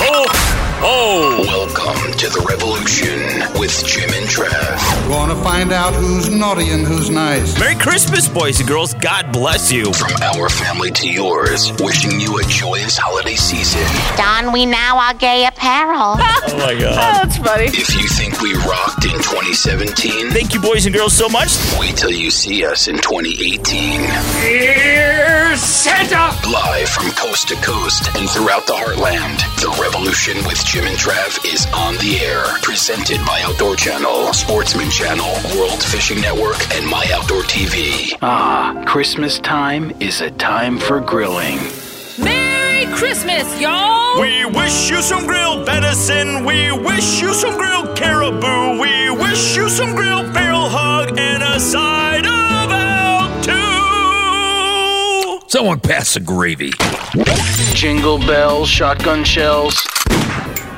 Oh, oh. Welcome to the revolution with Jim and Trav. Gonna find out who's naughty and who's nice. Merry Christmas, boys and girls. God bless you. From our family to yours, wishing you a joyous holiday season. Don we now our gay apparel. Oh my God. Oh, that's funny. If you think we rocked in 2017, Thank you, boys and girls, so much. wait till you see us in 2018. Here's Santa! Live from coast to coast and throughout the heartland, the revolution with Jim and Trav is on the air. Presented by Outdoor Channel, Sportsman Channel, World Fishing Network, and My Outdoor TV. Ah, Christmas time is a time for grilling. Merry Christmas, y'all! We wish you some grilled venison. We wish you some grilled caribou. We wish you some grilled barrel hog and a side of L2. Someone pass the gravy. Jingle bells, shotgun shells.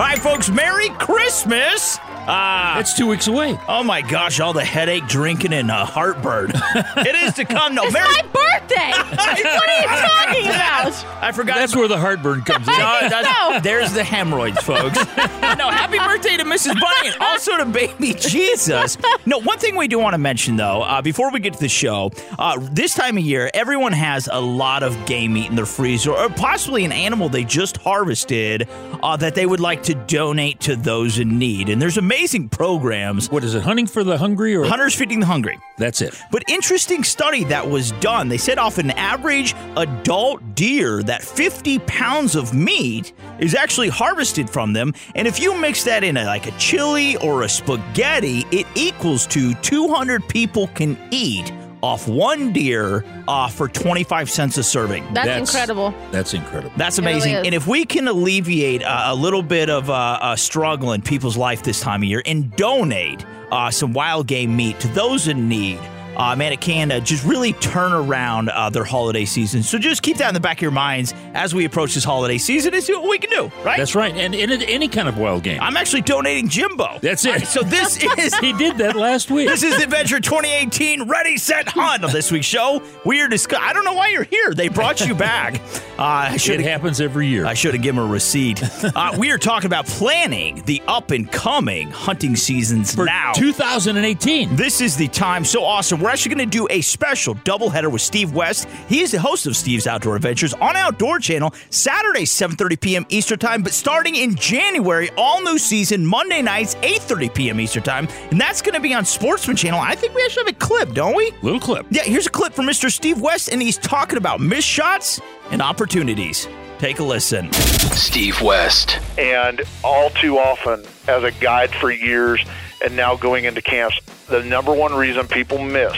Hi, folks. Merry Christmas. Ah, That's two weeks away. oh my gosh, all the headache, drinking, and uh, heartburn. it is to come. No, It's Merry. my birthday! what are you talking about? I forgot. That's where the heartburn comes in. No, that's- No. There's the hemorrhoids, folks. no, happy birthday to Mrs. Bunny and also to baby Jesus. No, one thing we do want to mention, though, uh, before we get to the show, uh, this time of year, everyone has a lot of game meat in their freezer or possibly an animal they just harvested uh, that they would like to donate to those in need. And there's amazing programs. What is it? Hunting for the hungry or Hunters Feeding the Hungry. that's it? But interesting study that was done. They said off an average adult deer that 50 pounds of meat is actually harvested from them. And if you mix that in a, like a chili or a spaghetti, it equals to 200 people can eat off one deer uh, for 25 cents a serving. That's, incredible. That's incredible. That's It really amazing. and if we can alleviate uh, a little bit of uh, a struggle in people's life this time of year and donate uh, some wild game meat to those in need, uh, man, it can uh, just really turn around uh, their holiday season. So just keep that in the back of your minds as we approach this holiday season and see what we can do, right? That's right. And in any kind of wild game. I'm actually donating Jimbo. That's it. Right, so this is he did that last week. This is Adventure 2018 Ready, Set, Hunt. On this week's show, we are discussing. I don't know why you're here. They brought you back. Uh, I it happens every year. I should have given him a receipt. Uh, we are talking about planning the up and coming hunting seasons for now. 2018. This is the time. So awesome. We're actually going to do a special doubleheader with Steve West. He is the host of Steve's Outdoor Adventures on Outdoor Channel, Saturday, 7.30 p.m. Eastern Time. But starting in January, all new season, Monday nights, 8.30 p.m. Eastern Time. And that's going to be on Sportsman Channel. I think we actually have a clip, don't we? Little clip. Yeah, here's a clip from Mr. Steve West, and he's talking about missed shots and opportunities. Take a listen. Steve West. and all too often as a guide for years and now going into camps the number one reason people miss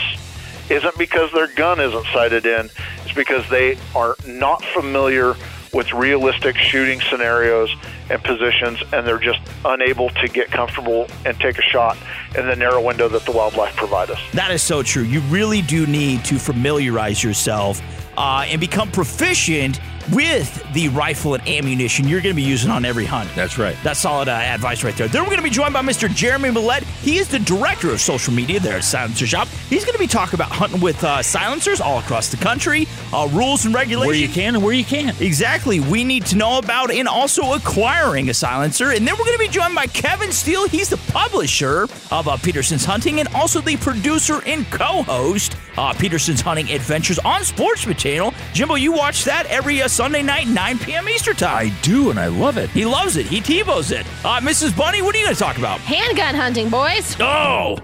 isn't because their gun isn't sighted in it's because they are not familiar with realistic shooting scenarios and positions and they're just unable to get comfortable and take a shot in the narrow window that the wildlife provide us That is so true. You really do need to familiarize yourself uh, and become proficient with the rifle and ammunition you're going to be using on every hunt. That's right. That's solid uh, advice right there. Then we're going to be joined by Mr. Jeremy Millette. He is the director of social media there at Silencer Shop. He's going to be talking about hunting with uh, silencers all across the country, uh, rules and regulations. Where you can and where you can't. Exactly. We need to know about and also acquiring a silencer. And then we're going to be joined by Kevin Steele. He's the publisher of uh, Peterson's Hunting and also the producer and co host uh, Peterson's Hunting Adventures on Sportsman Channel. Jimbo, you watch that every uh, Sunday night, 9 p.m. Eastern Time. I do, and I love it. he loves it. He TiVos it. Uh, Mrs. Bunny, what are you going to talk about? Handgun hunting, boys. Oh,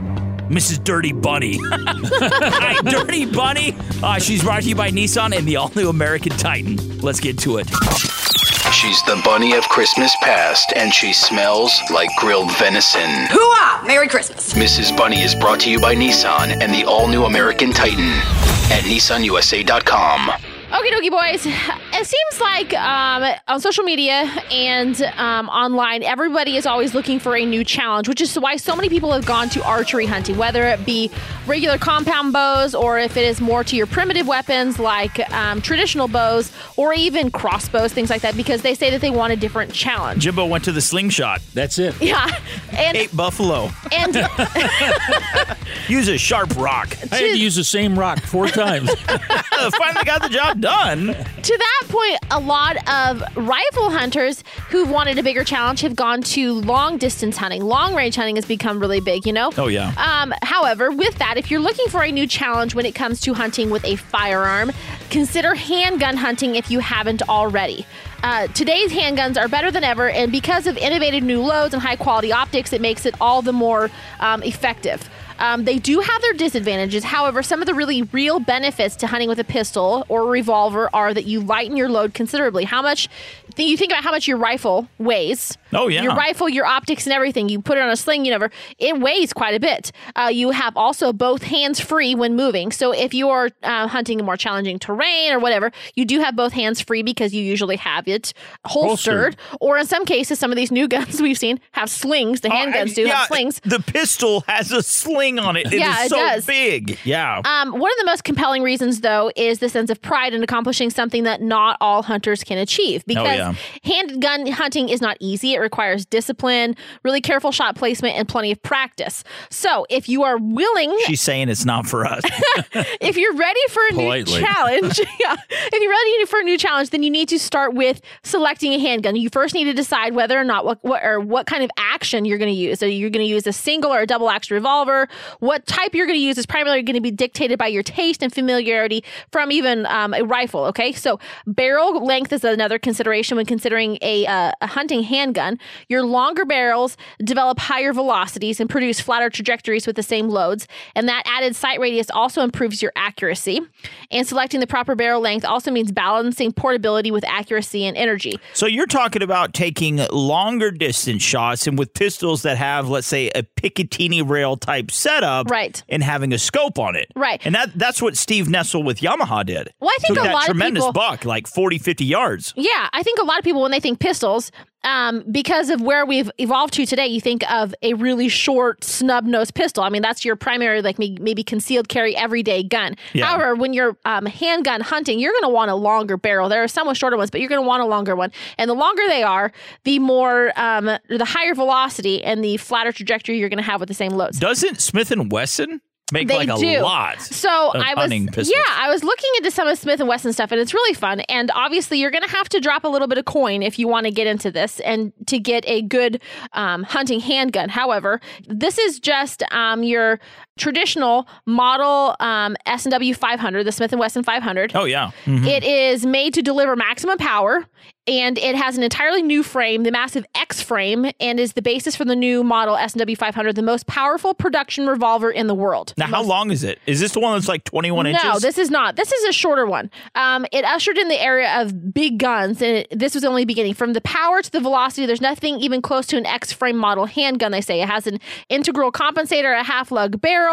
Mrs. Dirty Bunny. Hi, Dirty Bunny. Uh, she's brought to you by Nissan and the all new American Titan. Let's get to it. She's the bunny of Christmas past, and she smells like grilled venison. Hooah! Merry Christmas. Mrs. Bunny is brought to you by Nissan and the all new American Titan at nissanusa.com. Okie dokie, boys. It seems like um, on social media and um, online, everybody is always looking for a new challenge, which is why so many people have gone to archery hunting, whether it be regular compound bows or if it is more to your primitive weapons like um, traditional bows or even crossbows, things like that, because they say that they want a different challenge. Jimbo went to the slingshot. That's it. Yeah. And, Ate buffalo. and Use a sharp rock. I had to use the same rock four times. Finally got the job done. to that point, a lot of rifle hunters who've wanted a bigger challenge have gone to long distance hunting. Long range hunting has become really big, you know? Oh, yeah. Um, however, with that, if you're looking for a new challenge when it comes to hunting with a firearm, consider handgun hunting if you haven't already. Uh, today's handguns are better than ever, and because of innovative new loads and high quality optics, it makes it all the more um, effective. Um, they do have their disadvantages. However, some of the really real benefits to hunting with a pistol or a revolver are that you lighten your load considerably. How much? You think about how much your rifle weighs. Oh, yeah. Your rifle, your optics, and everything. You put it on a sling. You never. It weighs quite a bit. Uh, you have also both hands free when moving. So if you are uh, hunting a more challenging terrain or whatever, you do have both hands free because you usually have it holstered. Or in some cases, some of these new guns we've seen have slings. The handguns do Oh, yeah, have slings. The pistol has a sling on it. It is Yeah, it so does. big. Yeah. Um, one of the most compelling reasons, though, is the sense of pride in accomplishing something that not all hunters can achieve. Because Oh, yeah. Handgun hunting is not easy. It requires discipline, really careful shot placement, and plenty of practice. So, if you are willing, She's saying it's not for us. if you're ready for a Politely. new challenge, yeah, if you're ready for a new challenge, then you need to start with selecting a handgun. You first need to decide whether or not what, what or what kind of action you're going to use. So you're going to use a single or a double action revolver. What type you're going to use is primarily going to be dictated by your taste and familiarity from even um, a rifle. Okay, so barrel length is another consideration when considering a, uh, a hunting handgun. Your longer barrels develop higher velocities and produce flatter trajectories with the same loads, and that added sight radius also improves your accuracy. And selecting the proper barrel length also means balancing portability with accuracy and energy. so you're talking about taking longer distance shots and with pistols that have, let's say, a Picatinny rail type setup, Right. And having a scope on it, Right. And that that's what Steve Nessel with Yamaha did. Well, I think Took a lot of tremendous people- buck, like 40, 50 yards. Yeah, I think a lot of people when they think pistols, um, because of where we've evolved to today, you think of a really short snub nosed pistol. I mean, that's your primary, like may- maybe concealed carry everyday gun. Yeah. However, when you're um, handgun hunting, you're going to want a longer barrel. There are some with shorter ones, but you're going to want a longer one. And the longer they are, the more, um, the higher velocity and the flatter trajectory you're going to have with the same loads. Doesn't Smith and Wesson make They like a do. lot? So I was, yeah, I was looking into some of Smith and Wesson stuff, and it's really fun. And obviously, you're going to have to drop a little bit of coin if you want to get into this and to get a good um, hunting handgun. However, this is just um, your traditional model um, S and W 500, the Smith and Wesson 500. Oh yeah. Mhm. It is made to deliver maximum power. And it has an entirely new frame, the massive X frame, and is the basis for the new model S&W 500, the most powerful production revolver in the world. Now, how long is it? Is this the one that's like 21 inches? No, this is not. This is a shorter one. Um, it ushered in the area of big guns, and it, this was only beginning. From the power to the velocity, there's nothing even close to an X-frame model handgun. They say it has an integral compensator, a half-lug barrel,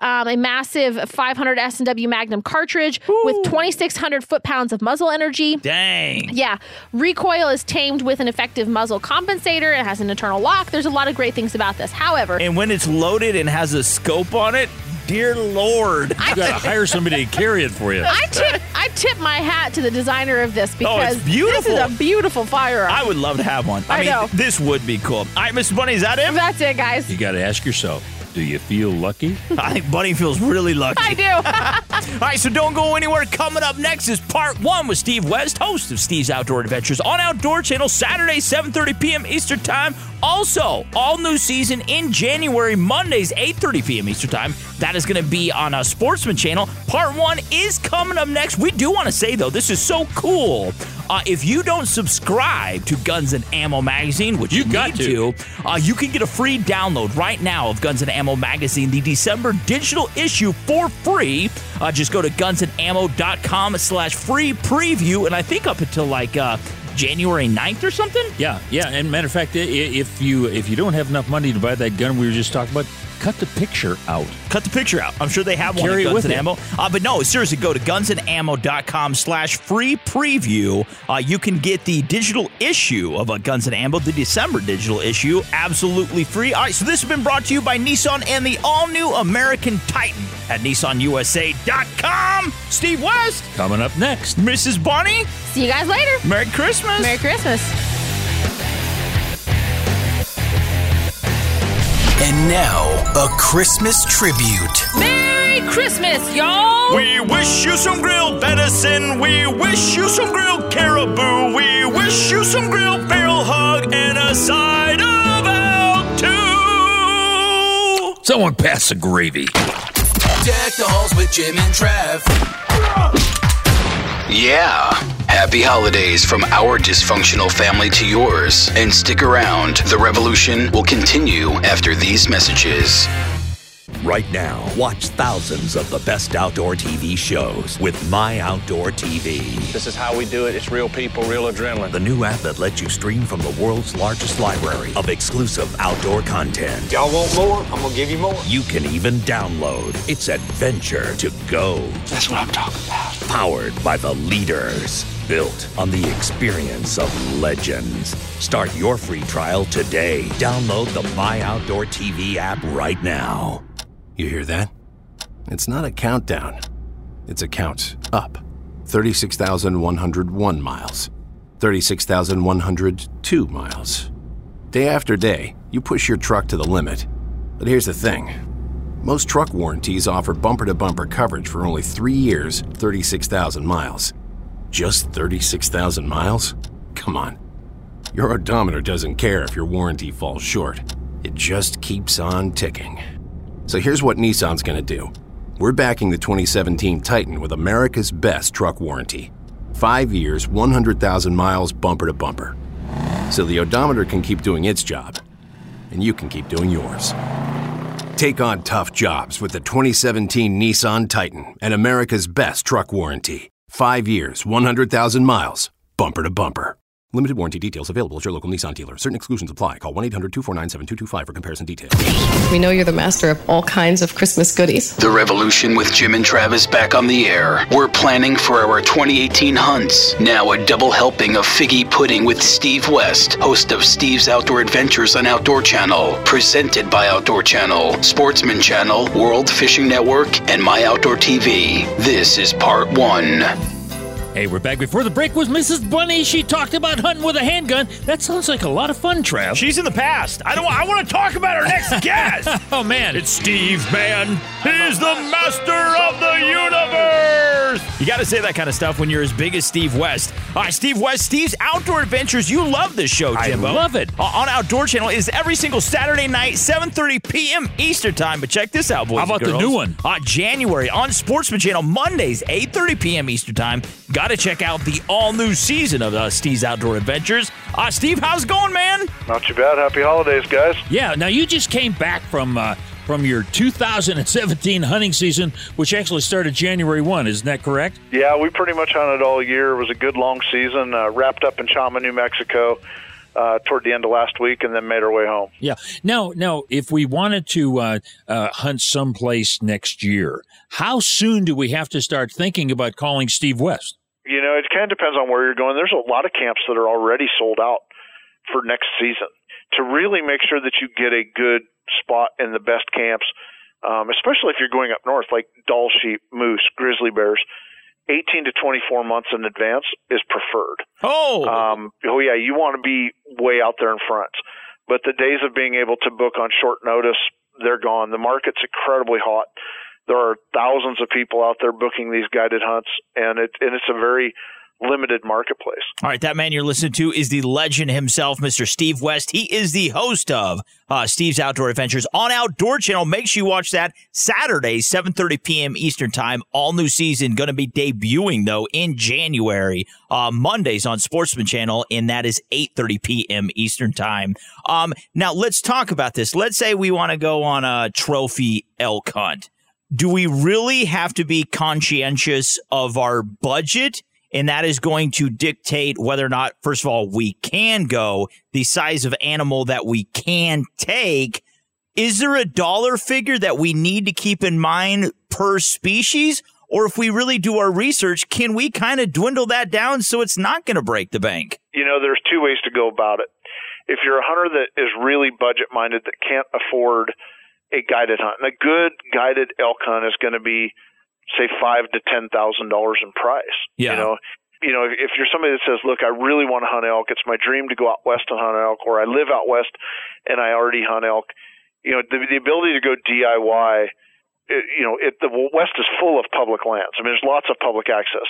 um, a massive 500 S&W Magnum cartridge with 2,600 foot-pounds of muzzle energy. Dang. Yeah. Recoil is tamed with an effective muzzle compensator. It has an internal lock. There's a lot of great things about this. However, And when it's loaded and has a scope on it, dear Lord. You got to hire somebody to carry it for you. I tip I tip my hat to the designer of this because Oh, it's beautiful. this is a beautiful firearm. I would love to have one. I, I mean, know. this would be cool. All right, Mr. Bunny, is that it? That's it, guys. You got to ask yourself, do you feel lucky? I think Bunny feels really lucky. I do. All right, so don't go anywhere. Coming up next is part one with Steve West, host of Steve's Outdoor Adventures on Outdoor Channel, Saturday, 7.30 p.m. Eastern Time. Also, all new season in January, Mondays, 8.30 p.m. Eastern Time. That is going to be on a Sportsman Channel. Part one is coming up next. We do want to say, though, this is so cool. Uh, if you don't subscribe to Guns and Ammo Magazine, which you, You got need to. to, uh, you can get a free download right now of Guns and Ammo Magazine, the December digital issue for free. Uh, just go to gunsandammo.com slash free preview. And I think up until like uh, January 9th or something. Yeah, yeah. And matter of fact, if you if you don't have enough money to buy that gun we were just talking about, cut the picture out. Cut the picture out. I'm sure they have one Carry at Guns with and you. Ammo. Uh, but no, seriously, go to gunsandammo.com slash free preview. Uh, you can get the digital issue of uh, Guns and Ammo, the December digital issue, absolutely free. All right, so this has been brought to you by Nissan and the all-new American Titan at nissanusa.com. Steve West, Coming up next. Mrs. Bunny. See you guys later. Merry Christmas. Merry Christmas. And now, a Christmas tribute. Merry Merry Christmas, y'all! We wish you some grilled venison. We wish you some grilled caribou. We wish you some grilled barrel hog and a side of out too. Someone pass the gravy. Deck the halls with Jim and Trav. Yeah. Happy holidays from our dysfunctional family to yours. And stick around. The revolution will continue after these messages. Right now, watch thousands of the best outdoor TV shows with My Outdoor TV. This is how we do it. It's real people, real adrenaline. The new app that lets you stream from the world's largest library of exclusive outdoor content. Y'all want more? I'm going to give you more. You can even download. It's adventure to go. That's what I'm talking about. Powered by the leaders. Built on the experience of legends. Start your free trial today. Download the My Outdoor TV app right now. You hear that? It's not a countdown, it's a count up. 36,101 miles. 36,102 miles. Day after day, you push your truck to the limit. But here's the thing most truck warranties offer bumper to bumper coverage for only three years, 36,000 miles. Just 36,000 miles? Come on. Your odometer doesn't care if your warranty falls short, it just keeps on ticking. So here's what Nissan's going to do we're backing the 2017 Titan with America's best truck warranty five years, 100,000 miles bumper to bumper. So the odometer can keep doing its job, and you can keep doing yours. Take on tough jobs with the 2017 Nissan Titan and America's best truck warranty. Five years, 100,000 miles, bumper to bumper. Limited warranty details available at your local Nissan dealer. Certain exclusions apply. Call 1 800 249 7225 for comparison details. We know you're the master of all kinds of Christmas goodies. The Revolution with Jim and Travis back on the air. We're planning for our 2018 hunts. Now a double helping of figgy pudding with Steve West, host of Steve's Outdoor Adventures on Outdoor Channel, presented by Outdoor Channel, Sportsman Channel, World Fishing Network, and My Outdoor TV. This is part one. Hey, we're back. Before the break was Mrs. Bunny. She talked about hunting with a handgun. That sounds like a lot of fun, Trav. She's in the past. I don't. I want to talk about our next guest. oh man, it's Steve, man. He's the master of the universe. You got to say that kind of stuff when you're as big as Steve West. All right, Steve West, Steve's Outdoor Adventures. You love this show, Jimbo. I love it. Uh, on Outdoor Channel is every single Saturday night, 7:30 p.m. Eastern Time. But check this out, boys. How about and the new one? Uh, January on Sportsman Channel, Mondays, 8:30 p.m. Eastern Time. Got to check out the all-new season of uh, Steve's Outdoor Adventures. Uh, Steve, how's it going, man? Not too bad. Happy holidays, guys. Yeah. Now you just came back from. Uh, from your 2017 hunting season, which actually started January 1. Isn't that correct? Yeah, we pretty much hunted all year. It was a good long season. Uh, wrapped up in Chama, New Mexico, uh, toward the end of last week, and then made our way home. Yeah. Now, now, if we wanted to uh, uh, hunt someplace next year, how soon do we have to start thinking about calling Steve West? You know, it kind of depends on where you're going. There's a lot of camps that are already sold out for next season. To really make sure that you get a good spot in the best camps, um, especially if you're going up north, like Dall sheep, moose, grizzly bears. 18 to 24 months in advance is preferred. Oh, um, oh yeah, you want to be way out there in front. But the days of being able to book on short notice, they're gone. The market's incredibly hot. There are thousands of people out there booking these guided hunts, and it and it's a very limited marketplace. All right, that man you're listening to is the legend himself, Mr. Steve West. He is the host of uh, Steve's Outdoor Adventures on Outdoor Channel. Make sure you watch that Saturday, 7:30 p.m. Eastern Time. All new season going to be debuting though in January. Uh, Mondays on Sportsman Channel, and that is 8:30 p.m. Eastern Time. Um, now let's talk about this. Let's say we want to go on a trophy elk hunt. Do we really have to be conscientious of our budget? And that is going to dictate whether or not, first of all, we can go, the size of animal that we can take. Is there a dollar figure that we need to keep in mind per species? Or if we really do our research, can we kind of dwindle that down so it's not going to break the bank? You know, there's two ways to go about it. If you're a hunter that is really budget minded, that can't afford a guided hunt, and a good guided elk hunt is going to be say five to ten thousand dollars in price. Yeah. You know, you know, if, if you're somebody that says, "Look, I really want to hunt elk. It's my dream to go out west and hunt elk," or "I live out west and I already hunt elk," you know, the, the ability to go DIY it, you know, it, the West is full of public lands. I mean, there's lots of public access.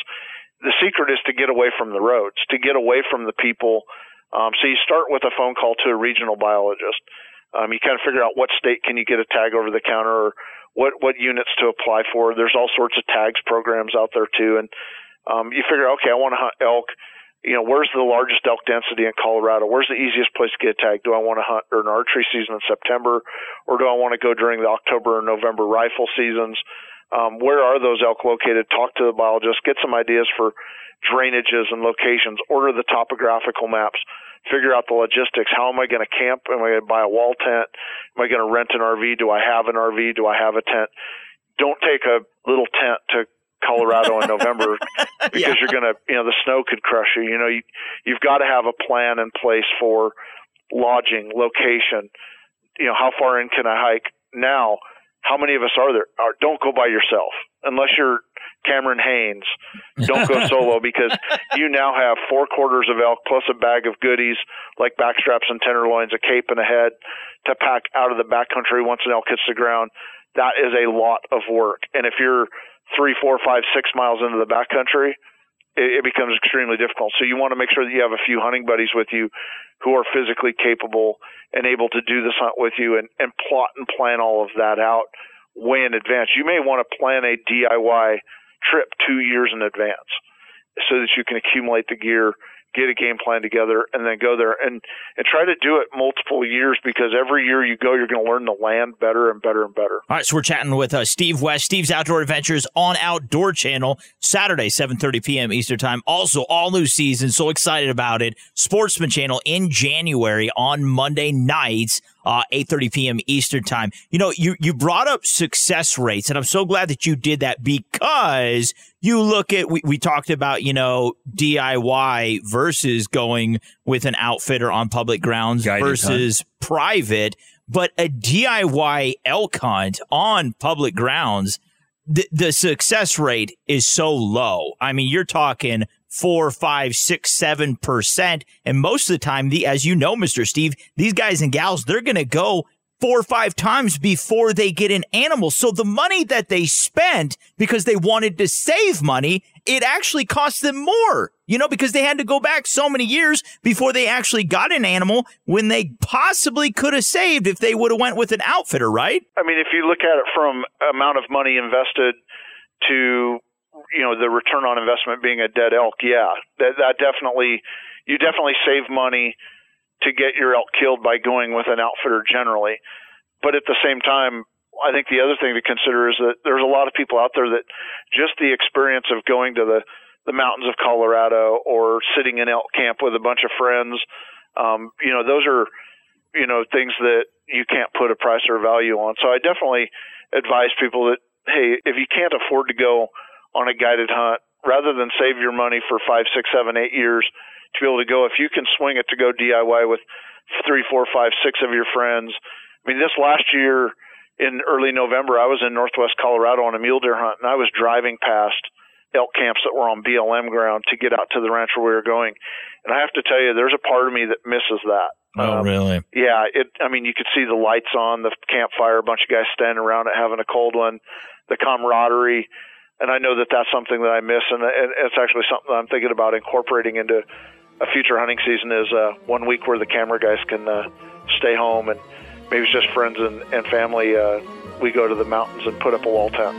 The secret is to get away from the roads, to get away from the people. Um, so you start with a phone call to a regional biologist. Um, you kind of figure out what state can you get a tag over the counter, or what what units to apply for. There's all sorts of tags programs out there too, and um, you figure, okay, I want to hunt elk you know, where's the largest elk density in Colorado? Where's the easiest place to get a tag? Do I want to hunt during archery season in September, or do I want to go during the October or November rifle seasons? Um, where are those elk located? Talk to the biologist, get some ideas for drainages and locations, order the topographical maps, figure out the logistics. How am I going to camp? Am I going to buy a wall tent? Am I going to rent an RV? Do I have an RV? Do I have a tent? Don't take a little tent to Colorado in November because Yeah. you're going to, you know, the snow could crush you. You know, you, you've got to have a plan in place for lodging, location. You know, how far in can I hike? Now, how many of us are there? Are, don't go by yourself unless you're Cameron Hanes. Don't go solo because you now have four quarters of elk plus a bag of goodies like backstraps and tenderloins, a cape and a head to pack out of the backcountry once an elk hits the ground. That is a lot of work. And if you're three, four, five, six miles into the backcountry, it, it becomes extremely difficult. So you want to make sure that you have a few hunting buddies with you who are physically capable and able to do this hunt with you and, and plot and plan all of that out way in advance. You may want to plan a DIY trip two years in advance so that you can accumulate the gear, get a game plan together, and then go there and, and try to do it multiple years because every year you go, you're going to learn the land better and better and better. All right, so we're chatting with uh, Steve West, Steve's Outdoor Adventures on Outdoor Channel, Saturday, 7.30 p.m. Eastern Time. Also, all new season, so excited about it. Sportsman Channel in January on Monday nights, uh, 8.30 p.m. Eastern Time. You know, you, you brought up success rates, and I'm so glad that you did that because you look at, we, we talked about, you know, DIY versus going with an outfitter on public grounds Guided hunt. versus private, but a DIY elk hunt on public grounds, the, the success rate is so low. I mean, you're talking four, five, six, seven percent. And most of the time, the, as you know, Mr. Steve, these guys and gals, they're to go four or five times before they get an animal. So the money that they spent because they wanted to save money, it actually cost them more, you know, because they had to go back so many years before they actually got an animal when they possibly could have saved if they would have went with an outfitter, right? I mean, if you look at it from amount of money invested to you know the return on investment being a dead elk, yeah, that that definitely you definitely save money to get your elk killed by going with an outfitter generally. But at the same time, I think the other thing to consider is that there's a lot of people out there that just the experience of going to the the mountains of Colorado or sitting in elk camp with a bunch of friends, um, you know, those are you know things that you can't put a price or value on. So I definitely advise people that hey, if you can't afford to go on a guided hunt, rather than save your money for five, six, seven, eight years to be able to go, if you can swing it to go DIY with three, four, five, six of your friends. I mean, this last year in early November, I was in Northwest Colorado on a mule deer hunt, and I was driving past elk camps that were on BLM ground to get out to the ranch where we were going. And I have to tell you, there's a part of me that misses that. Oh, um, really? Yeah, it. I mean, you could see the lights on the campfire, a bunch of guys standing around it having a cold one, the camaraderie, and I know that that's something that I miss, and it- it's actually something that I'm thinking about incorporating into a future hunting season. Is uh, one week where the camera guys can uh, stay home, and maybe it's just friends and, and family. Uh, we go to the mountains and put up a wall tent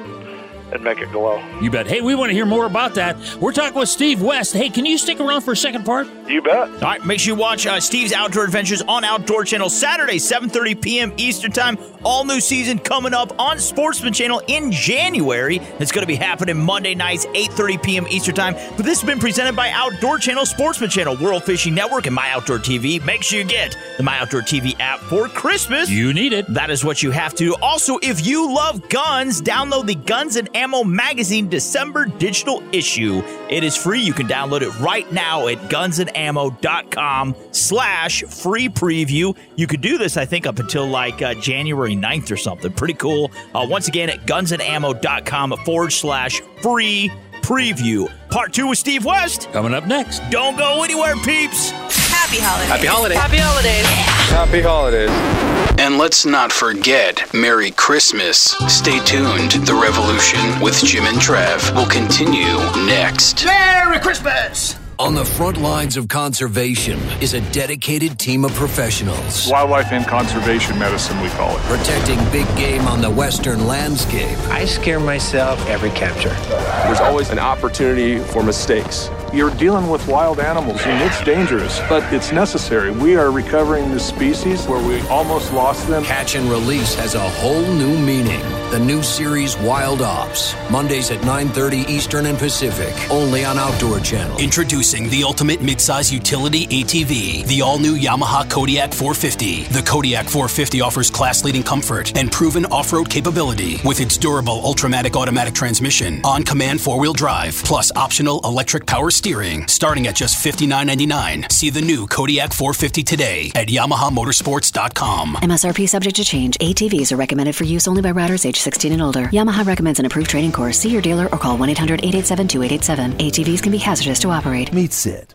and make it glow. You bet. Hey, we want to hear more about that. We're talking with Steve West. Hey, can you stick around for a second part? You bet. All right, make sure you watch uh, Steve's Outdoor Adventures on Outdoor Channel Saturday, 7:30 p.m. Eastern Time. All new season coming up on Sportsman Channel in January. It's going to be happening Monday nights, 8:30 p.m. Eastern Time. But this has been presented by Outdoor Channel, Sportsman Channel, World Fishing Network, and My Outdoor TV. Make sure you get the My Outdoor TV app for Christmas. You need it. That is what you have to. Also, if you love guns, download the Guns and Ammo Magazine December digital issue. It is free. You can download it right now at gunsandammo.com slash free preview. You could do this, I think, up until like uh, January 9th or something. Pretty cool. Uh, once again, at gunsandammo.com forward slash free preview. Part two with Steve West. Coming up next. Don't go anywhere, peeps. Happy holidays. Happy holidays. Happy holidays. Happy holidays. And let's not forget Merry Christmas. Stay tuned. The Revolution with Jim and Trav will continue next. Merry Christmas! On the front lines of conservation is a dedicated team of professionals. Wildlife and conservation medicine, we call it. Protecting big game on the western landscape. I scare myself every capture. There's always an opportunity for mistakes. You're dealing with wild animals, and it's dangerous, but it's necessary. We are recovering this species where we almost lost them. Catch and release has a whole new meaning. The new series Wild Ops, Mondays at 9:30 Eastern and Pacific, only on Outdoor Channel. Introducing the ultimate midsize utility ATV, the all-new Yamaha Kodiak 450. The Kodiak 450 offers class-leading comfort and proven off-road capability with its durable Ultramatic automatic transmission, on-command four-wheel drive, plus optional electric power steering, starting at just $59.99. See the new Kodiak 450 today at YamahaMotorsports.com. MSRP subject to change. ATVs are recommended for use only by riders age 16 and older. Yamaha recommends an approved training course. See your dealer or call 1 800 887 2887. ATVs can be hazardous to operate. Meet Sid.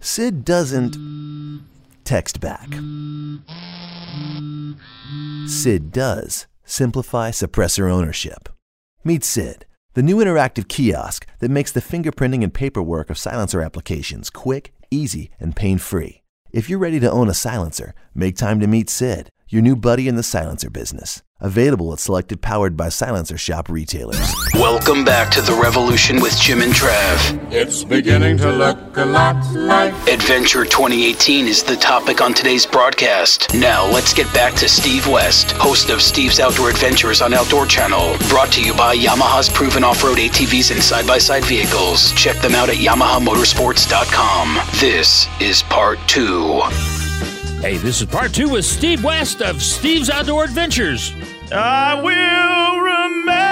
Sid doesn't text back. Sid does simplify suppressor ownership. Meet Sid, the new interactive kiosk that makes the fingerprinting and paperwork of silencer applications quick, easy, and pain free. If you're ready to own a silencer, make time to meet Sid, your new buddy in the silencer business. Available at selected powered by silencer shop retailers. Welcome back to The Revolution with Jim and Trav. It's beginning to look a lot like Adventure 2018 is the topic on today's broadcast. Now, let's get back to Steve West, host of Steve's Outdoor Adventures on Outdoor Channel. Brought to you by Yamaha's proven off road ATVs and side by side vehicles. Check them out at YamahaMotorsports.com. This is part two. Hey, this is part two with Steve West of Steve's Outdoor Adventures. I will remember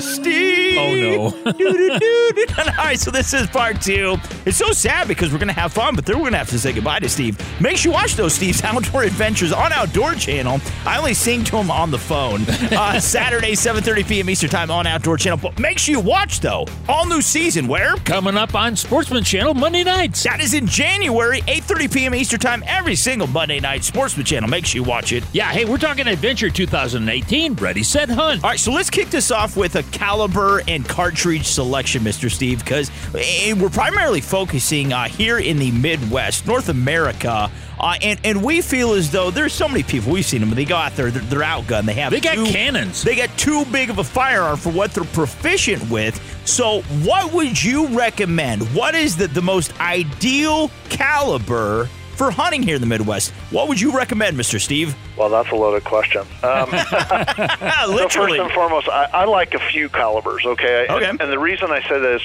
Steve. Oh, no. All right, so this is part two. It's so sad because we're going to have fun, but then we're going to have to say goodbye to Steve. Make sure you watch those Steve's Outdoor Adventures on Outdoor Channel. I only sing to him on the phone. Uh, Saturday, 7.30 p.m. Eastern Time on Outdoor Channel. But make sure you watch, though. All new season. Where? Coming up on Sportsman Channel Monday nights. That is in January, 8.30 p.m. Eastern Time, every single Monday night. Sportsman Channel. Make sure you watch it. Yeah, hey, we're talking Adventure 2018. Ready, set, hunt. All right, so let's kick this off with a caliber and cartridge selection, Mr. Steve, because we're primarily focusing uh, here in the Midwest, North America. Uh, and, and we feel as though there's so many people we've seen them. They go out there, they're, they're outgunned. They have They got too- cannons. They got too big of a firearm for what they're proficient with. So, what would you recommend? What is the, the most ideal caliber for hunting here in the Midwest? What would you recommend, Mr. Steve? Well, that's a loaded question. Um, so Literally. first and foremost, I, I like a few calibers. Okay. Okay. And the reason I say that is,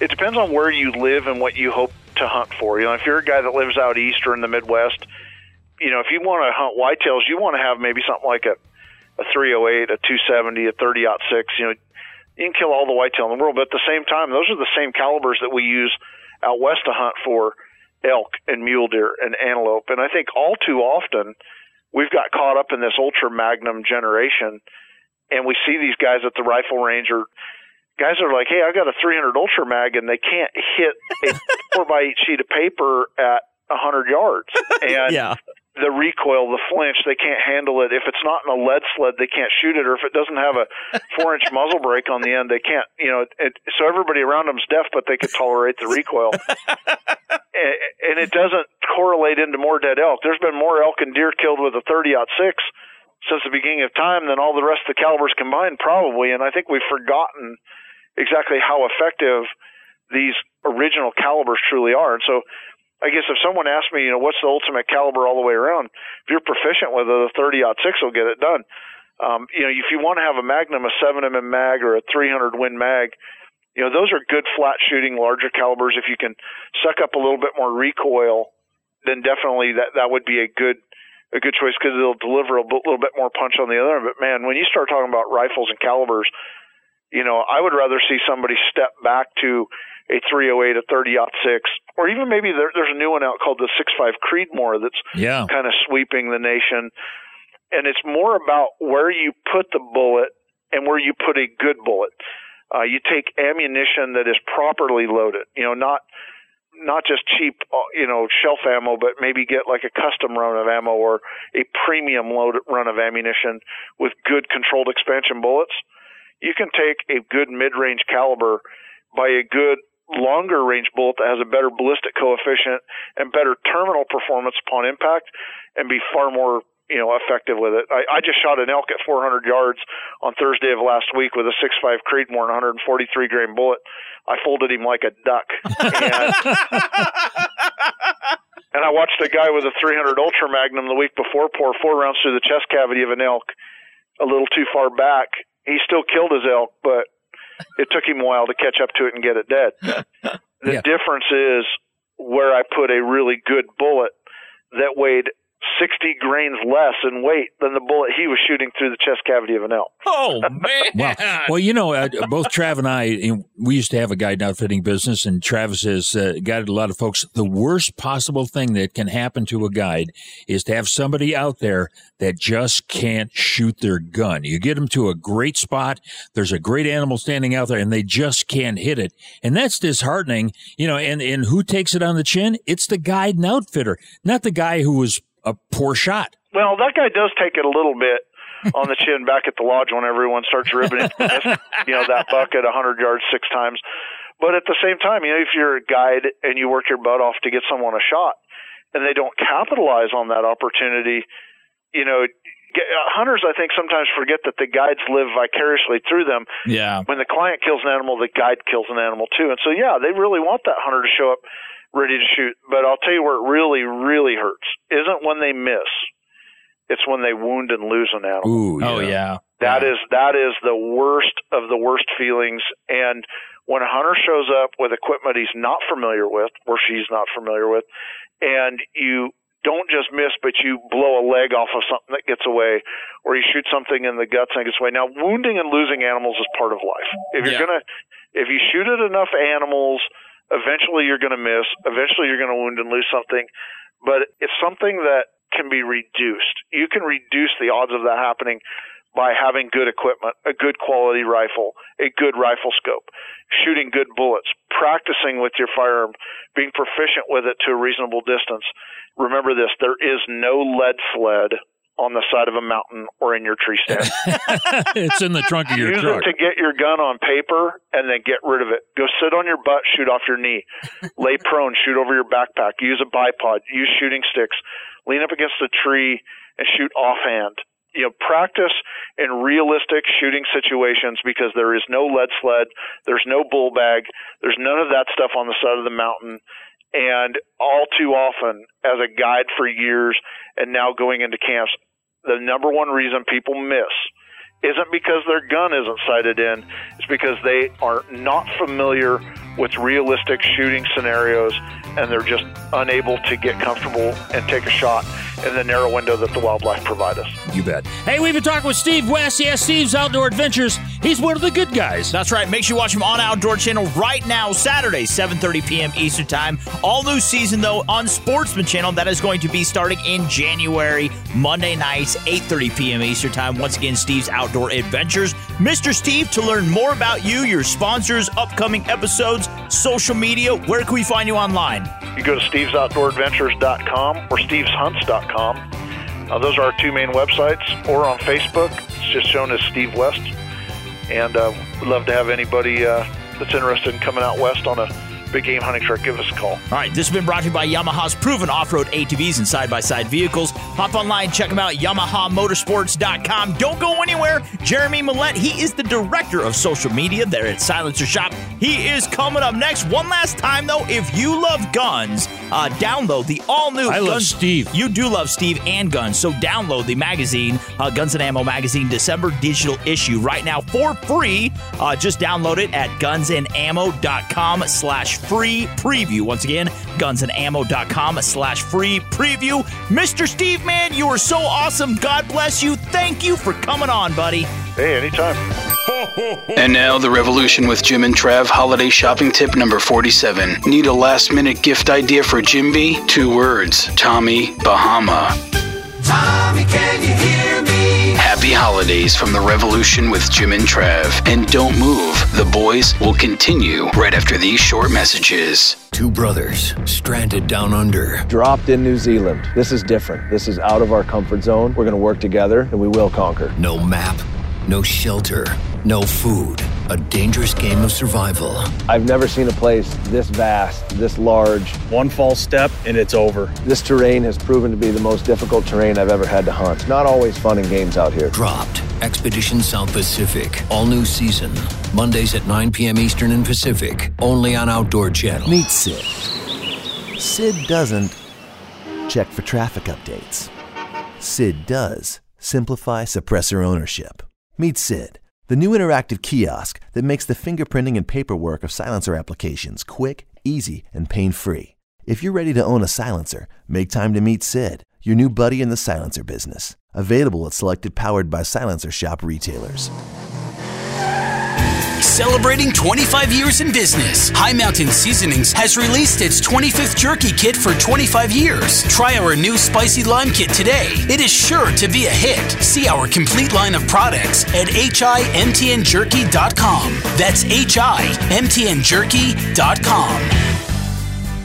it depends on where you live and what you hope to hunt for. You know, if you're a guy that lives out east or in the Midwest, you know, if you want to hunt whitetails, you want to have maybe something like a a 308, a 270, a 30 6. You know, you can kill all the whitetail in the world, but at the same time, those are the same calibers that we use out west to hunt for elk and mule deer and antelope. And I think all too often we've got caught up in this ultra magnum generation, and we see these guys at the rifle range or guys are like, "Hey, I got a 300 ultra mag," and they can't hit a four by eight sheet of paper at a 100 yards, and Yeah. The recoil, the flinch, they can't handle it. If it's not in a lead sled, they can't shoot it, or if it doesn't have a four inch muzzle brake on the end, they can't. You know, it, so everybody around them's deaf, but they can tolerate the recoil, and, and it doesn't correlate into more dead elk. There's been more elk and deer killed with a 30 aught six since the beginning of time than all the rest of the calibers combined, probably. And I think we've forgotten exactly how effective these original calibers truly are. And so I guess if someone asked me, you know, what's the ultimate caliber all the way around, if you're proficient with it, a 30 6 will get it done. Um, you know, if you want to have a Magnum, a 7 mm mag, or a 300 Win mag, you know, those are good flat shooting, larger calibers. If you can suck up a little bit more recoil, then definitely that that would be a good a good choice because it'll deliver a little bit more punch on the other end. But man, when you start talking about rifles and calibers, you know, I would rather see somebody step back to a 308, a 30 6, or even maybe there, there's a new one out called the 65 Creedmoor that's Yeah. kind of sweeping the nation. And it's more about where you put the bullet and where you put a good bullet. Uh, you take ammunition that is properly loaded, you know, not not just cheap, uh, you know, shelf ammo, but maybe get like a custom run of ammo or a premium load run of ammunition with good controlled expansion bullets. You can take a good mid-range caliber by a good longer range bullet that has a better ballistic coefficient and better terminal performance upon impact and be far more you know effective with it. I, I just shot an elk at 400 yards on Thursday of last week with a 6.5 Creedmoor and 143 grain bullet. I folded him like a duck. And, and I watched a guy with a 300 Ultra Magnum the week before pour four rounds through the chest cavity of an elk a little too far back. He still killed his elk, but it took him a while to catch up to it and get it dead. The Yeah. difference is where I put a really good bullet that weighed 60 grains less in weight than the bullet he was shooting through the chest cavity of an elk. Oh man! Wow. Well, you know, uh, both Trav and I, you we used to have a guide outfitting business, and Travis has uh, guided a lot of folks. The worst possible thing that can happen to a guide is to have somebody out there that just can't shoot their gun. You get them to a great spot, there's a great animal standing out there, and they just can't hit it, and that's disheartening. You know, and and who takes it on the chin? It's the guide and outfitter, not the guy who was a poor shot. Well, that guy does take it a little bit on the chin back at the lodge when everyone starts ribbing it, you know, that buck at 100 yards six times. But at the same time, you know, if you're a guide and you work your butt off to get someone a shot and they don't capitalize on that opportunity, you know, get, uh, hunters, I think, sometimes forget that the guides live vicariously through them. Yeah. When the client kills an animal, the guide kills an animal too. And so, yeah, they really want that hunter to show up ready to shoot. But I'll tell you where it really, really hurts isn't when they miss. It's when they wound and lose an animal. Ooh, Oh yeah. That is that is the worst of the worst feelings. And when a hunter shows up with equipment he's not familiar with, or she's not familiar with, and you don't just miss, but you blow a leg off of something that gets away, or you shoot something in the guts and it gets away. Now, wounding and losing animals is part of life. If you're Yeah. gonna, if you shoot at enough animals, eventually you're gonna miss. Eventually you're gonna wound and lose something. But it's something that can be reduced. You can reduce the odds of that happening by having good equipment, a good quality rifle, a good rifle scope, shooting good bullets, practicing with your firearm, being proficient with it to a reasonable distance. Remember this, there is no lead sled on the side of a mountain or in your tree stand. it's in the trunk of your Use truck. it to get your gun on paper and then get rid of it. Go sit on your butt, shoot off your knee. Lay prone, shoot over your backpack. Use a bipod. Use shooting sticks. Lean up against a tree and shoot offhand. You know, practice in realistic shooting situations because there is no lead sled, there's no bull bag, there's none of that stuff on the side of the mountain. And all too often, as a guide for years and now going into camps, the number one reason people miss isn't because their gun isn't sighted in. It's because they are not familiar with realistic shooting scenarios and they're just unable to get comfortable and take a shot in the narrow window that the wildlife provide us. You bet. Hey, we've been talking with Steve West. Yes, Steve's Outdoor Adventures. He's one of the good guys. That's right. Make sure you watch him on Outdoor Channel right now, Saturday, 7.30 p.m. Eastern Time. All new season, though, on Sportsman Channel. That is going to be starting in January, Monday nights, 8.30 p.m. Eastern Time. Once again, Steve's Outdoor Adventures. Mr. Steve, to learn more about you, your sponsors, upcoming episodes, social media, where can we find you online? You go to stevesoutdooradventures.com or steveshunts.com. Uh, those are our two main websites, or on Facebook. It's just shown as Steve West. And uh, we'd love to have anybody uh, that's interested in coming out west on a big game hunting trip. Give us a call. All right, this has been brought to you by Yamaha's proven off-road ATVs and side-by-side vehicles. Hop online, check them out, YamahaMotorsports.com. Don't go anywhere. Jeremy Millette, he is the director of social media there at Silencer Shop. He is coming up next. One last time, though, if you love guns, uh, download the all-new I Guns. love Steve. You do love Steve and guns, so download the magazine, uh, Guns and Ammo Magazine December digital issue right now for free. Uh, just download it at gunsandammo.com slash free preview. Once again, gunsandammo.com slash free preview. Mr. Steve, man, you are so awesome. God bless you. Thank you for coming on, buddy. Hey, anytime. And now the revolution with Jim and Trav holiday shopping tip number 47. Need a last minute gift idea for Jimby? Two words Tommy Bahama. Tommy, can you hear me? Happy holidays from the Revolution with Jim and Trav. And don't move. The boys will continue right after these short messages. Two brothers stranded down under. Dropped in New Zealand. This is different. This is out of our comfort zone. We're going to work together and we will conquer. No map, no shelter, no food. A dangerous game of survival. I've never seen a place this vast, this large. One false step and it's over. This terrain has proven to be the most difficult terrain I've ever had to hunt. Not always fun and games out here. Dropped. Expedition South Pacific. All new season. Mondays at 9 p.m. Eastern and Pacific. Only on Outdoor Channel. Meet Sid. Sid doesn't check for traffic updates. Sid does simplify suppressor ownership. Meet Sid, the new interactive kiosk that makes the fingerprinting and paperwork of silencer applications quick, easy, and pain free. If you're ready to own a silencer, make time to meet Sid, your new buddy in the silencer business. Available at selected powered by Silencer Shop retailers. Celebrating 25 years in business, High Mountain Seasonings has released its 25th jerky kit for 25 years. Try our new spicy lime kit today. It is sure to be a hit. See our complete line of products at himtnjerky.com. That's himtnjerky.com.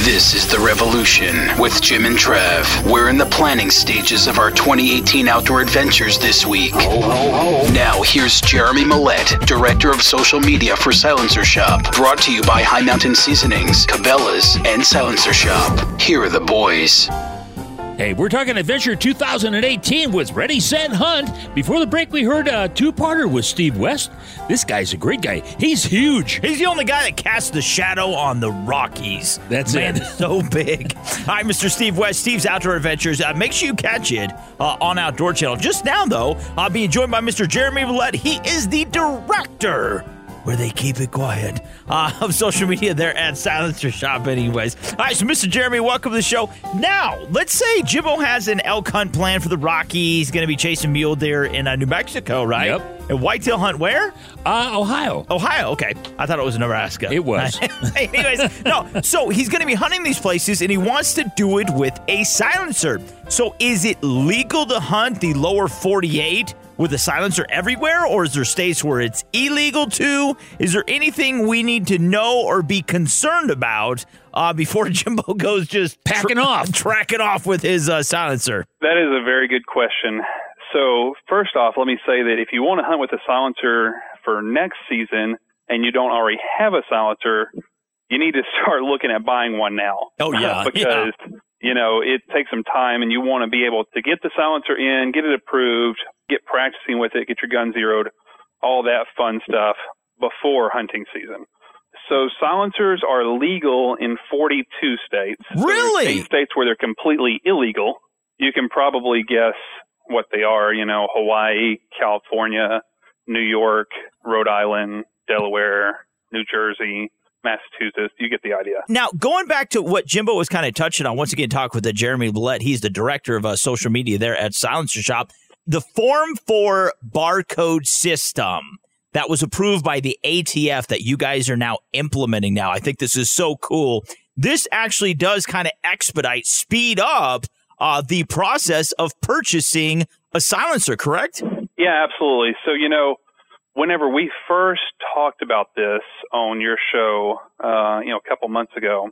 This is The Revolution with Jim and Trav. We're in the planning stages of our 2018 outdoor adventures this week. Now, here's Jeremy Millette, Director of Social Media for Silencer Shop. Brought to you by High Mountain Seasonings, Cabela's, and Silencer Shop. Here are the boys. Hey, we're talking Adventure 2018 with Ready, Set, Hunt. Before the break, we heard a two parter with Steve West. This guy's a great guy. He's huge. He's the only guy that casts the shadow on the Rockies. That's Man, it. so big. Hi, Mr. Steve West, Steve's Outdoor Adventures. Uh, make sure you catch it uh, on Outdoor Channel. Just now, though, I'll be joined by Mr. Jeremy Willett. He is the director where they keep it quiet uh, of social media they're at Silencer Shop, anyways. All right, so Mr. Jeremy, welcome to the show. Now, let's say Jimbo has an elk hunt plan for the Rockies, going to be chasing mule deer in uh, New Mexico, right? Yep. And whitetail hunt where? Uh, Ohio. Ohio, okay. I thought it was Nebraska. It was. Anyways, no. So he's going to be hunting these places and he wants to do it with a silencer. So is it legal to hunt the lower 48 with a silencer everywhere, or is there states where it's illegal to? Is there anything we need to know or be concerned about uh, before Jimbo goes just Packing off. tracking off with his uh, silencer? That is a very good question. So, first off, let me say that if you want to hunt with a silencer for next season and you don't already have a silencer, you need to start looking at buying one now. Oh, yeah. because, you know, it takes some time and you want to be able to get the silencer in, get it approved, get practicing with it, get your gun zeroed, all that fun stuff before hunting season. So silencers are legal in 42 states. So Really? eight states where they're completely illegal. You can probably guess what they are, you know, Hawaii, California, New York, Rhode Island, Delaware, New Jersey, Massachusetts. You get the idea. Now, going back to what Jimbo was kind of touching on, once again, talk with the Jeremy Willett. He's the director of uh, social media there at Silencer Shop. The Form 4 barcode system that was approved by the ATF that you guys are now implementing now. I think this is so cool. This actually does kind of expedite, speed up uh, the process of purchasing a silencer, correct? Yeah, absolutely. So, you know, whenever we first talked about this on your show, uh, you know, a couple months ago,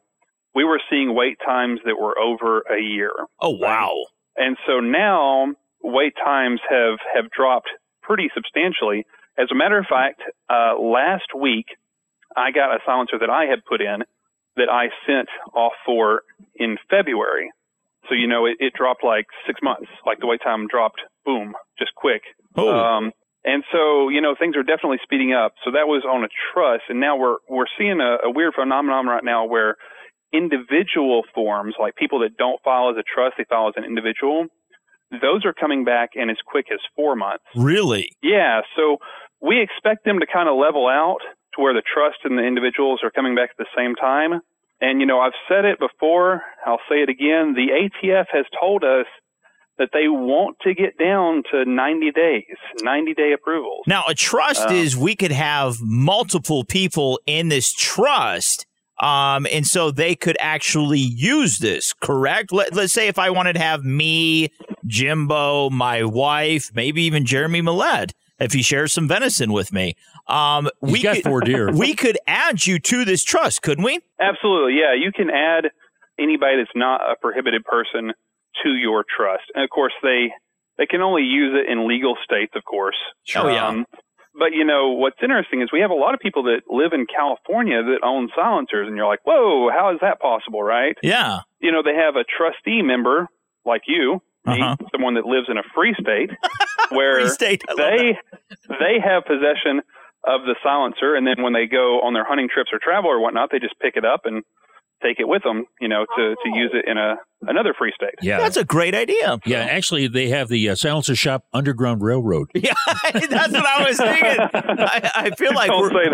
we were seeing wait times that were over a year. Oh, wow. And so now wait times have, have dropped pretty substantially. As a matter of fact, uh, last week I got a silencer that I had put in that I sent off for in February. So, you know, it, it dropped like six months, like the wait time dropped, boom, just quick. Oh. Um, and so, you know, things are definitely speeding up. So that was on a trust. And now we're, we're seeing a, a weird phenomenon right now where individual forms, like people that don't file as a trust, they file as an individual, those are coming back in as quick as four months. Really? Yeah. So we expect them to kind of level out to where the trust and the individuals are coming back at the same time. And, you know, I've said it before, I'll say it again. The ATF has told us that they want to get down to 90 days, 90 day approvals. Now, a trust Um, is we could have multiple people in this trust. Um, and so they could actually use this, correct? Let, let's say if I wanted to have me, Jimbo, my wife, maybe even Jeremy Millett, if he shares some venison with me. Um, we got could, four deer. We could add you to this trust, couldn't we? Absolutely, yeah. You can add anybody that's not a prohibited person to your trust, and of course they they can only use it in legal states, of course. Oh, yeah. but you know what's interesting is we have a lot of people that live in California that own silencers, and you're like, whoa, how is that possible, right? Yeah. You know they have a trustee member like you, Uh-huh. someone that lives in a free state, where Free state, they they have possession of the silencer, and then when they go on their hunting trips or travel or whatnot, they just pick it up and take it with them, you know, to to use it in a another free state. Yeah. That's a great idea. Yeah, actually, they have the uh, Silencer Shop Underground Railroad. Yeah, that's what I was thinking. I, I feel like Don't we're, say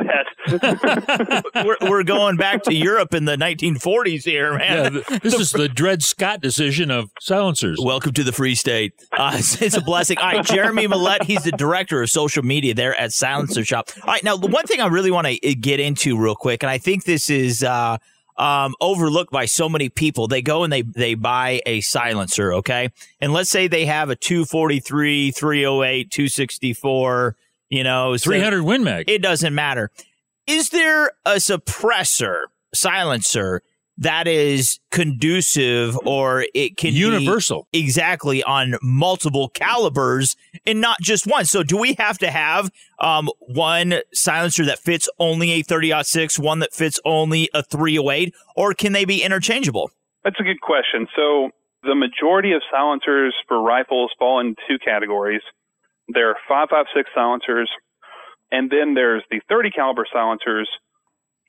that. we're we're going back to Europe in the 1940s here, man. Yeah, th- this is the Dred Scott decision of silencers. Welcome to the Free State. Uh, it's, it's a blessing. All right, Jeremy Millett, he's the director of social media there at Silencer Shop. All right, now the one thing I really want to get into real quick, and I think this is uh, um, overlooked by so many people. They go and they they buy a silencer, okay, and let's say they have a 243, 308, 264, you know, so- 300 Win Mag. It doesn't matter. Is there a suppressor silencer that is conducive or it can be Universal. exactly on multiple calibers and not just one? So do we have to have um, one silencer that fits only a 30-06, one that fits only a 308, or can they be interchangeable? That's a good question. So the majority of silencers for rifles fall into two categories. There are 556 silencers, and then there's the 30 caliber silencers.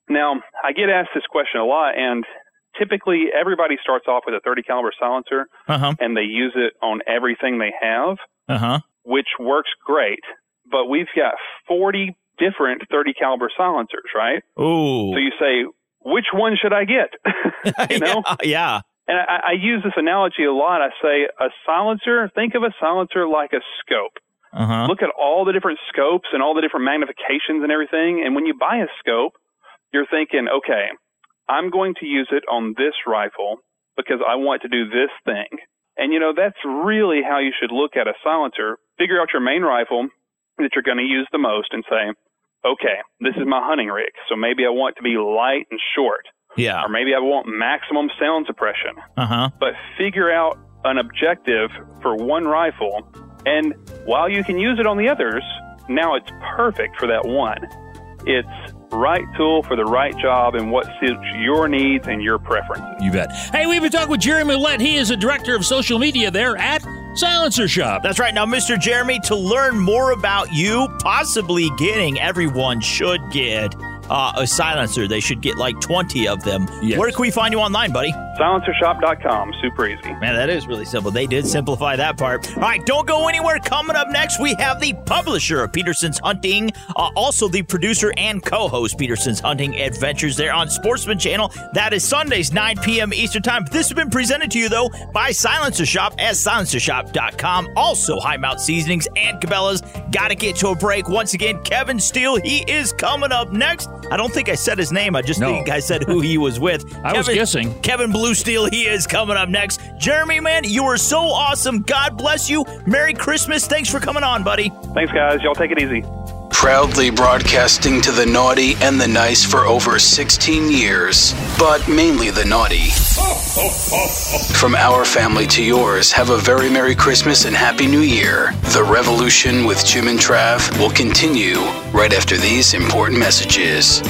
Now, I get asked this question a lot, and typically everybody starts off with a 30 caliber silencer, Uh-huh. and they use it on everything they have, Uh-huh. which works great. But we've got 40 different 30 caliber silencers, right? Ooh. So you say, which one should I get? you know? yeah. And I, I use this analogy a lot. I say a silencer, think of a silencer like a scope. Uh-huh. Look at all the different scopes and all the different magnifications and everything. And when you buy a scope, you're thinking, okay, I'm going to use it on this rifle because I want to do this thing. And you know, that's really how you should look at a silencer. Figure out your main rifle that you're going to use the most and say, okay, this is my hunting rig. So maybe I want to be light and short. Yeah. Or maybe I want maximum sound suppression Uh-huh. but figure out an objective for one rifle. And while you can use it on the others, now it's perfect for that one. It's right tool for the right job and what suits your needs and your preferences. You bet. Hey, we've been talking with Jeremy Millett. He is a director of social media there at Silencer Shop. That's right. Now, Mr. Jeremy, to learn more about you, possibly getting everyone should get uh, a silencer. They should get like 20 of them. Where can we find you online, buddy? Silencershop.com. Super easy. Man, that is really simple. They did simplify that part. All right, don't go anywhere. Coming up next, we have the publisher of Peterson's Hunting, uh, also the producer and co host Peterson's Hunting Adventures there on Sportsman Channel. That is Sundays, 9 p.m. Eastern Time. This has been presented to you, though, by Silencer Shop at silencershop.com. Also, High Mount Seasonings and Cabela's. Got to get to a break. Once again, Kevin Steele, he is coming up next. I don't think I said his name. I just No. think I said who he was with. I was guessing. Kevin Blue Steel, he is coming up next. Jeremy, man, you are so awesome. God bless you. Merry Christmas. Thanks for coming on, buddy. Thanks, guys. Y'all take it easy. Proudly broadcasting to the naughty and the nice for over 16 years, but mainly the naughty. From our family to yours, have a very Merry Christmas and Happy New Year. The Revolution with Jim and Trav will continue right after these important messages.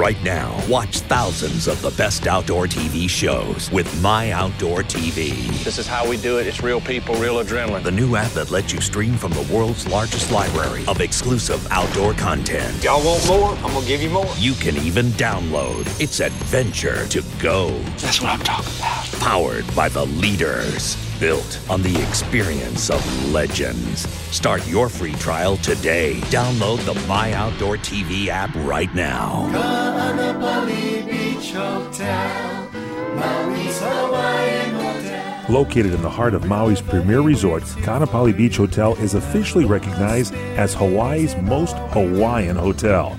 Right now, watch thousands of the best outdoor TV shows with My Outdoor TV. This is how we do it. It's real people, real adrenaline. The new app that lets you stream from the world's largest library of exclusive outdoor content. Y'all want more? I'm gonna give you more. You can even download. It's adventure to go. That's what I'm talking about. Powered by the leaders. Built on the experience of legends. Start your free trial today. Download the My Outdoor TV app right now. Located in the heart of Maui's premier resort, Ka'anapali Beach Hotel is officially recognized as Hawaii's most Hawaiian hotel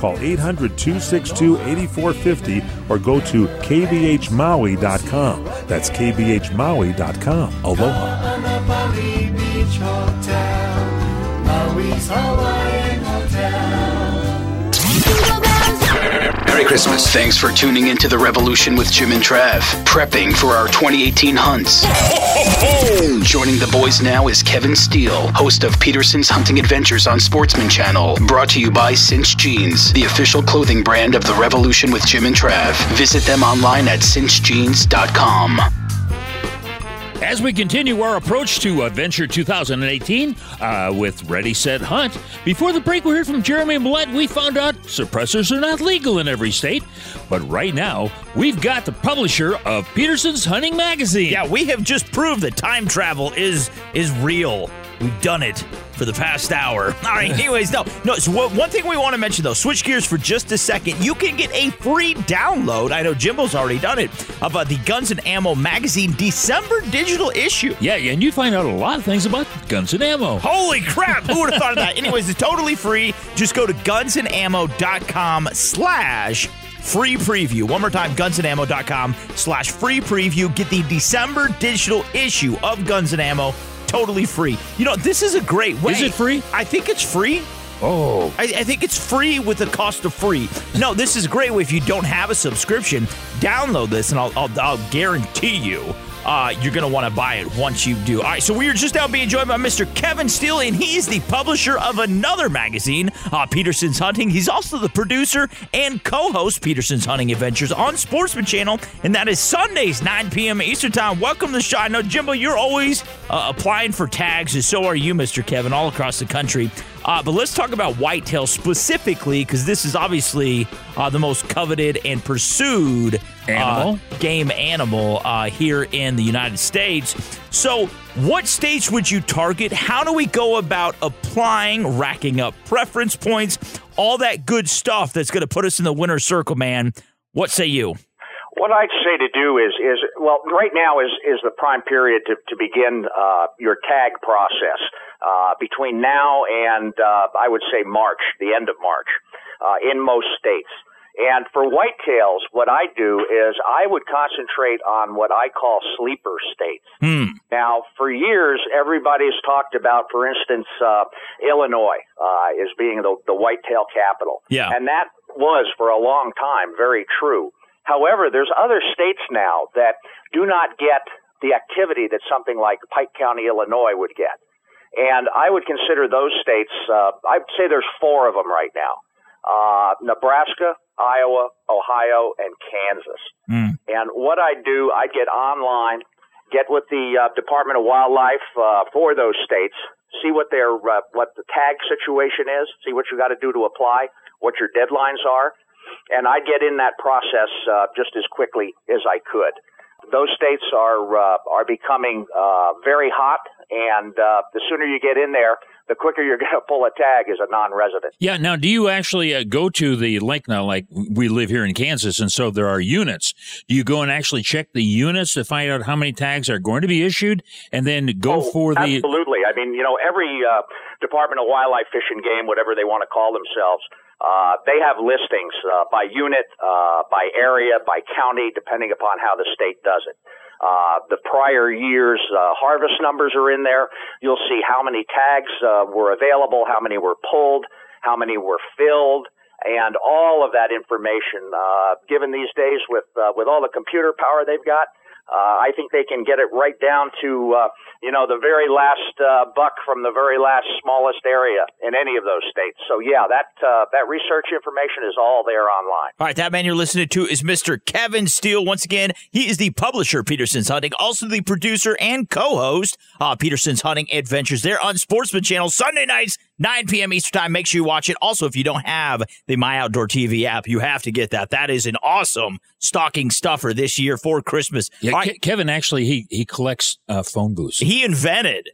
Call 800 262 8450 or go to kbhmaui.com. That's kbhmaui.com. Aloha. Merry Christmas. Thanks for tuning into The Revolution with Jim and Trav. Prepping for our 2018 hunts. Joining the boys now is Kevin Steele, host of Peterson's Hunting Adventures on Sportsman Channel. Brought to you by Cinch Jeans, the official clothing brand of The Revolution with Jim and Trav. Visit them online at cinchjeans.com. As we continue our approach to Adventure 2018 uh, with Ready, Set, Hunt, before the break, we heard from Jeremy Millett. We found out suppressors are not legal in every state. But right now, we've got the publisher of Peterson's Hunting Magazine. Yeah, we have just proved that time travel is is real. We've done it for the past hour. All right. Anyways, no, no. So one one thing we want to mention though, switch gears for just a second. You can get a free download. I know Jimbo's already done it of uh, the Guns and Ammo magazine December digital issue. Yeah, and you find out a lot of things about guns and ammo. Holy crap! Who would have thought of that? Anyways, it's totally free. Just go to gunsandammo.com slash free preview. One more time, gunsandammo.com slash free preview. Get the December digital issue of Guns and Ammo totally free. You know, this is a great way. Is it free? I think it's free. Oh. I, I think it's free with the cost of free. No, this is a great way. If you don't have a subscription, download this, and I'll, I'll, I'll guarantee you uh, you're going to want to buy it once you do. All right, so we are just now being joined by Mr. Kevin Steele, and he's the publisher of another magazine, uh, Peterson's Hunting. He's also the producer and co-host Peterson's Hunting Adventures on Sportsman Channel, and that is Sundays, 9 p.m. Eastern Time. Welcome to the show. I know, Jimbo, you're always uh, applying for tags, and so are you, Mr. Kevin, all across the country. Uh, but let's talk about whitetail specifically, because this is obviously uh, the most coveted and pursued Animal. uh, game animal uh, here in the United States. So, what states would you target? How do we go about applying, racking up preference points, all that good stuff that's going to put us in the winner's circle, man? What say you? What I'd say to do is is well, right now is is the prime period to to begin uh, your tag process uh, between now and uh, I would say March, the end of March, uh, in most states. And for whitetails, what I do is I would concentrate on what I call sleeper states. Hmm. Now, for years, everybody's talked about, for instance, uh, Illinois uh, as being the, the whitetail capital. Yeah. And that was, for a long time, very true. However, there's other states now that do not get the activity that something like Pike County, Illinois would get. And I would consider those states, uh, I'd say there's four of them right now. Uh, Nebraska, Iowa, Ohio, and Kansas. And what I do, I get online, get with the uh, Department of Wildlife uh, for those states, see what their uh, what the tag situation is, see what you got to do to apply, what your deadlines are, and I get in that process uh, just as quickly as I could. Those states are uh, are becoming uh, very hot, and uh, the sooner you get in there, the quicker you're going to pull a tag as a non-resident. Yeah. Now, do you actually uh, go to the link now? Like we live here in Kansas, and so there are units. Do you go and actually check the units to find out how many tags are going to be issued, and then go for the? Absolutely. I mean, you know, every uh, Department of Wildlife, Fish and Game, whatever they want to call themselves, uh, they have listings uh, by unit, uh, by area, by county, depending upon how the state does it. Uh, the prior year's uh, harvest numbers are in there. You'll see how many tags uh, were available, how many were pulled, how many were filled, and all of that information. Uh, given these days with uh, with all the computer power they've got, Uh, I think they can get it right down to, uh, you know, the very last uh, buck from the very last smallest area in any of those states. So yeah, that uh, that research information is all there online. All right, that man you're listening to is Mr. Kevin Steele. Once again, he is the publisher Peterson's Hunting, also the producer and co-host Peterson's Hunting Adventures. There on Sportsman Channel Sunday nights, 9 p.m. Eastern Time. Make sure you watch it. Also, if you don't have the My Outdoor TV app, you have to get that. That is an awesome stocking stuffer this year for Christmas. Yeah, right, Ke- Kevin actually he he collects uh, phone booths. he invented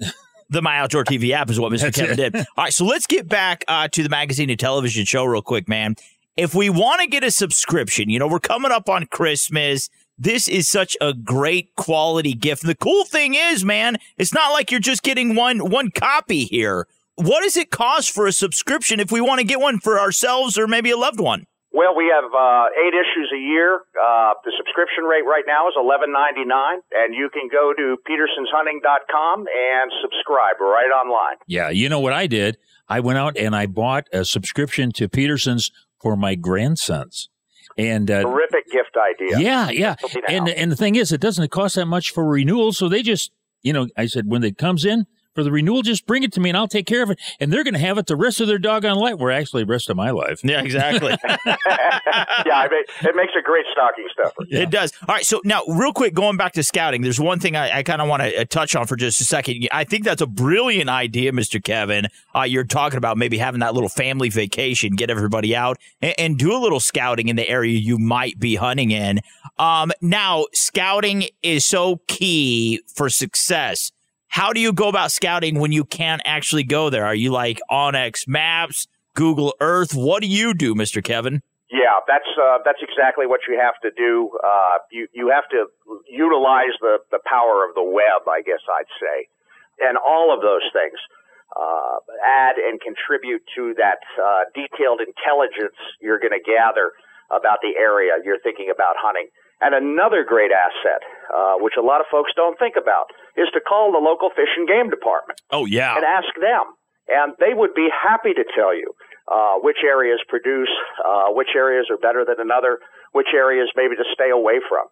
the My Outdoor TV app, is what Mr. That's Kevin it. did. All right, so let's get back uh, to the magazine and television show real quick, man. If we want to get a subscription, you know, we're coming up on Christmas. This is such a great quality gift. And the cool thing is, man, it's not like you're just getting one one copy here. What does it cost for a subscription if we want to get one for ourselves or maybe a loved one? Well, we have uh, eight issues a year. Uh, the subscription rate right now is eleven ninety nine, and you can go to petersonshunting.com and subscribe right online. Yeah, you know what I did? I went out and I bought a subscription to Peterson's for my grandsons. And uh, Terrific gift idea. yeah, yeah. And and the thing is, it doesn't cost that much for renewal, so they just, you know, I said when it comes in for the renewal, just bring it to me and I'll take care of it. And they're going to have it the rest of their doggone life. We're actually, the rest of my life. Yeah, exactly. yeah, I mean, it makes a great stocking stuffer. It does. All right. So now, real quick, going back to scouting, there's one thing I, I kind of want to uh, touch on for just a second. I think that's a brilliant idea, Mr. Kevin. Uh, you're talking about maybe having that little family vacation, get everybody out and, and do a little scouting in the area you might be hunting in. Um, now, scouting is so key for success. How do you go about scouting when you can't actually go there? Are you like onX Maps, Google Earth? What do you do, Mr. Kevin? Yeah, that's uh, that's exactly what you have to do. Uh, you you have to utilize the the power of the web, I guess I'd say, and all of those things uh, add and contribute to that uh, detailed intelligence you're going to gather about the area you're thinking about hunting. And another great asset, uh, which a lot of folks don't think about, is to call the local fish and game department Oh, yeah. and ask them. And they would be happy to tell you uh, which areas produce, uh, which areas are better than another, which areas maybe to stay away from.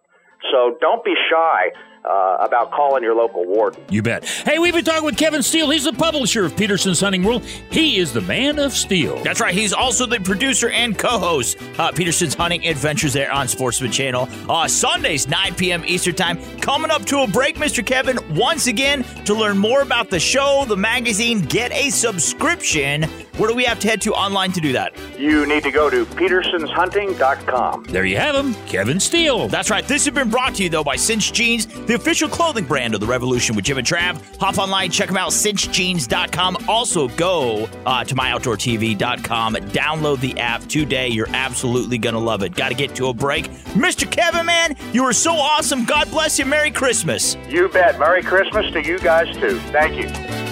So don't be shy uh, about calling your local warden. You bet. Hey, we've been talking with Kevin Steele. He's the publisher of Peterson's Hunting World. He is the man of steel. That's right. He's also the producer and co-host uh, Peterson's Hunting Adventures there on Sportsman Channel. Uh, Sundays, 9 p.m. Eastern Time. Coming up to a break, Mr. Kevin. Once again, to learn more about the show, the magazine, get a subscription. Where do we have to head to online to do that? You need to go to petersonshunting.com. There you have him, Kevin Steele. That's right. This has been brought to you, though, by Cinch Jeans, the official clothing brand of the Revolution with Jim and Trav. Hop online, check them out, cinchjeans.com. Also, go uh, to myoutdoortv.com. Download the app today. You're absolutely going to love it. Got to get to a break. Mr. Kevin, man, you are so awesome. God bless you. Merry Christmas. You bet. Merry Christmas to you guys, too. Thank you.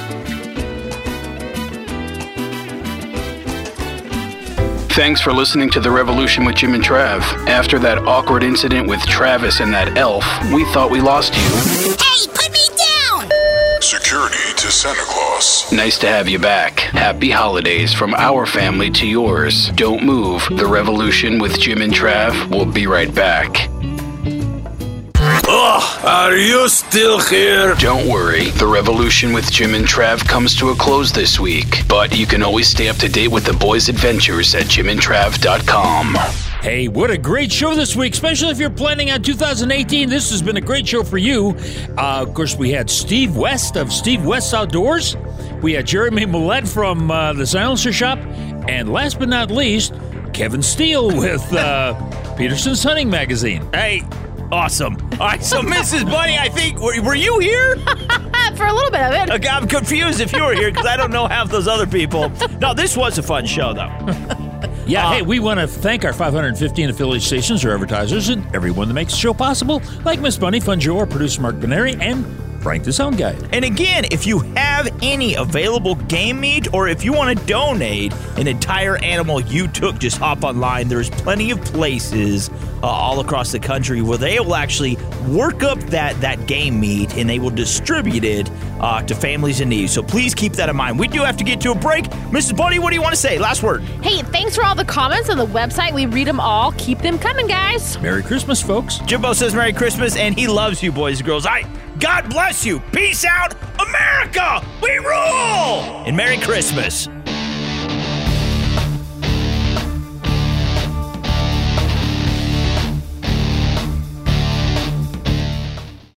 Thanks for listening to The Revolution with Jim and Trav. After that awkward incident with Travis and that elf, we thought we lost you. Hey, put me down! Security to Santa Claus. Nice to have you back. Happy holidays from our family to yours. Don't move. The Revolution with Jim and Trav will be right back. Ugh, are you still here? Don't worry, The Revolution with Jim and Trav comes to a close this week, but you can always stay up to date with the boys' adventures at jimandtrav.com. Hey, what a great show this week, especially if you're planning on 2018. This has been a great show for you. Uh, of course, we had Steve West of Steve West Outdoors. We had Jeremy Millette from uh, the Silencer Shop. And last but not least, Kevin Steele with uh, Peterson's Hunting Magazine. Hey, awesome. All right, so Mrs. Bunny, I think, were, were you here? For a little bit of it. Okay, I'm confused if you were here because I don't know half those other people. No, this was a fun show, though. Yeah, hey, uh, we want to thank our 515 affiliate stations, or advertisers, and everyone that makes the show possible, like Miss Bunny, Fun Joe, our producer Mark Benary, and Frank the Sound Guy. And again, if you have any available game meat or if you want to donate an entire animal you took, just hop online. There's plenty of places uh, all across the country where they will actually work up that, that game meat and they will distribute it uh, to families in need. So please keep that in mind. We do have to get to a break. Mrs. Bunny, what do you want to say? Last word. Hey, thanks for all the comments on the website. We read them all. Keep them coming, guys. Merry Christmas, folks. Jimbo says Merry Christmas and he loves you, boys and girls. I God bless you. Peace out, America. We rule. And Merry Christmas.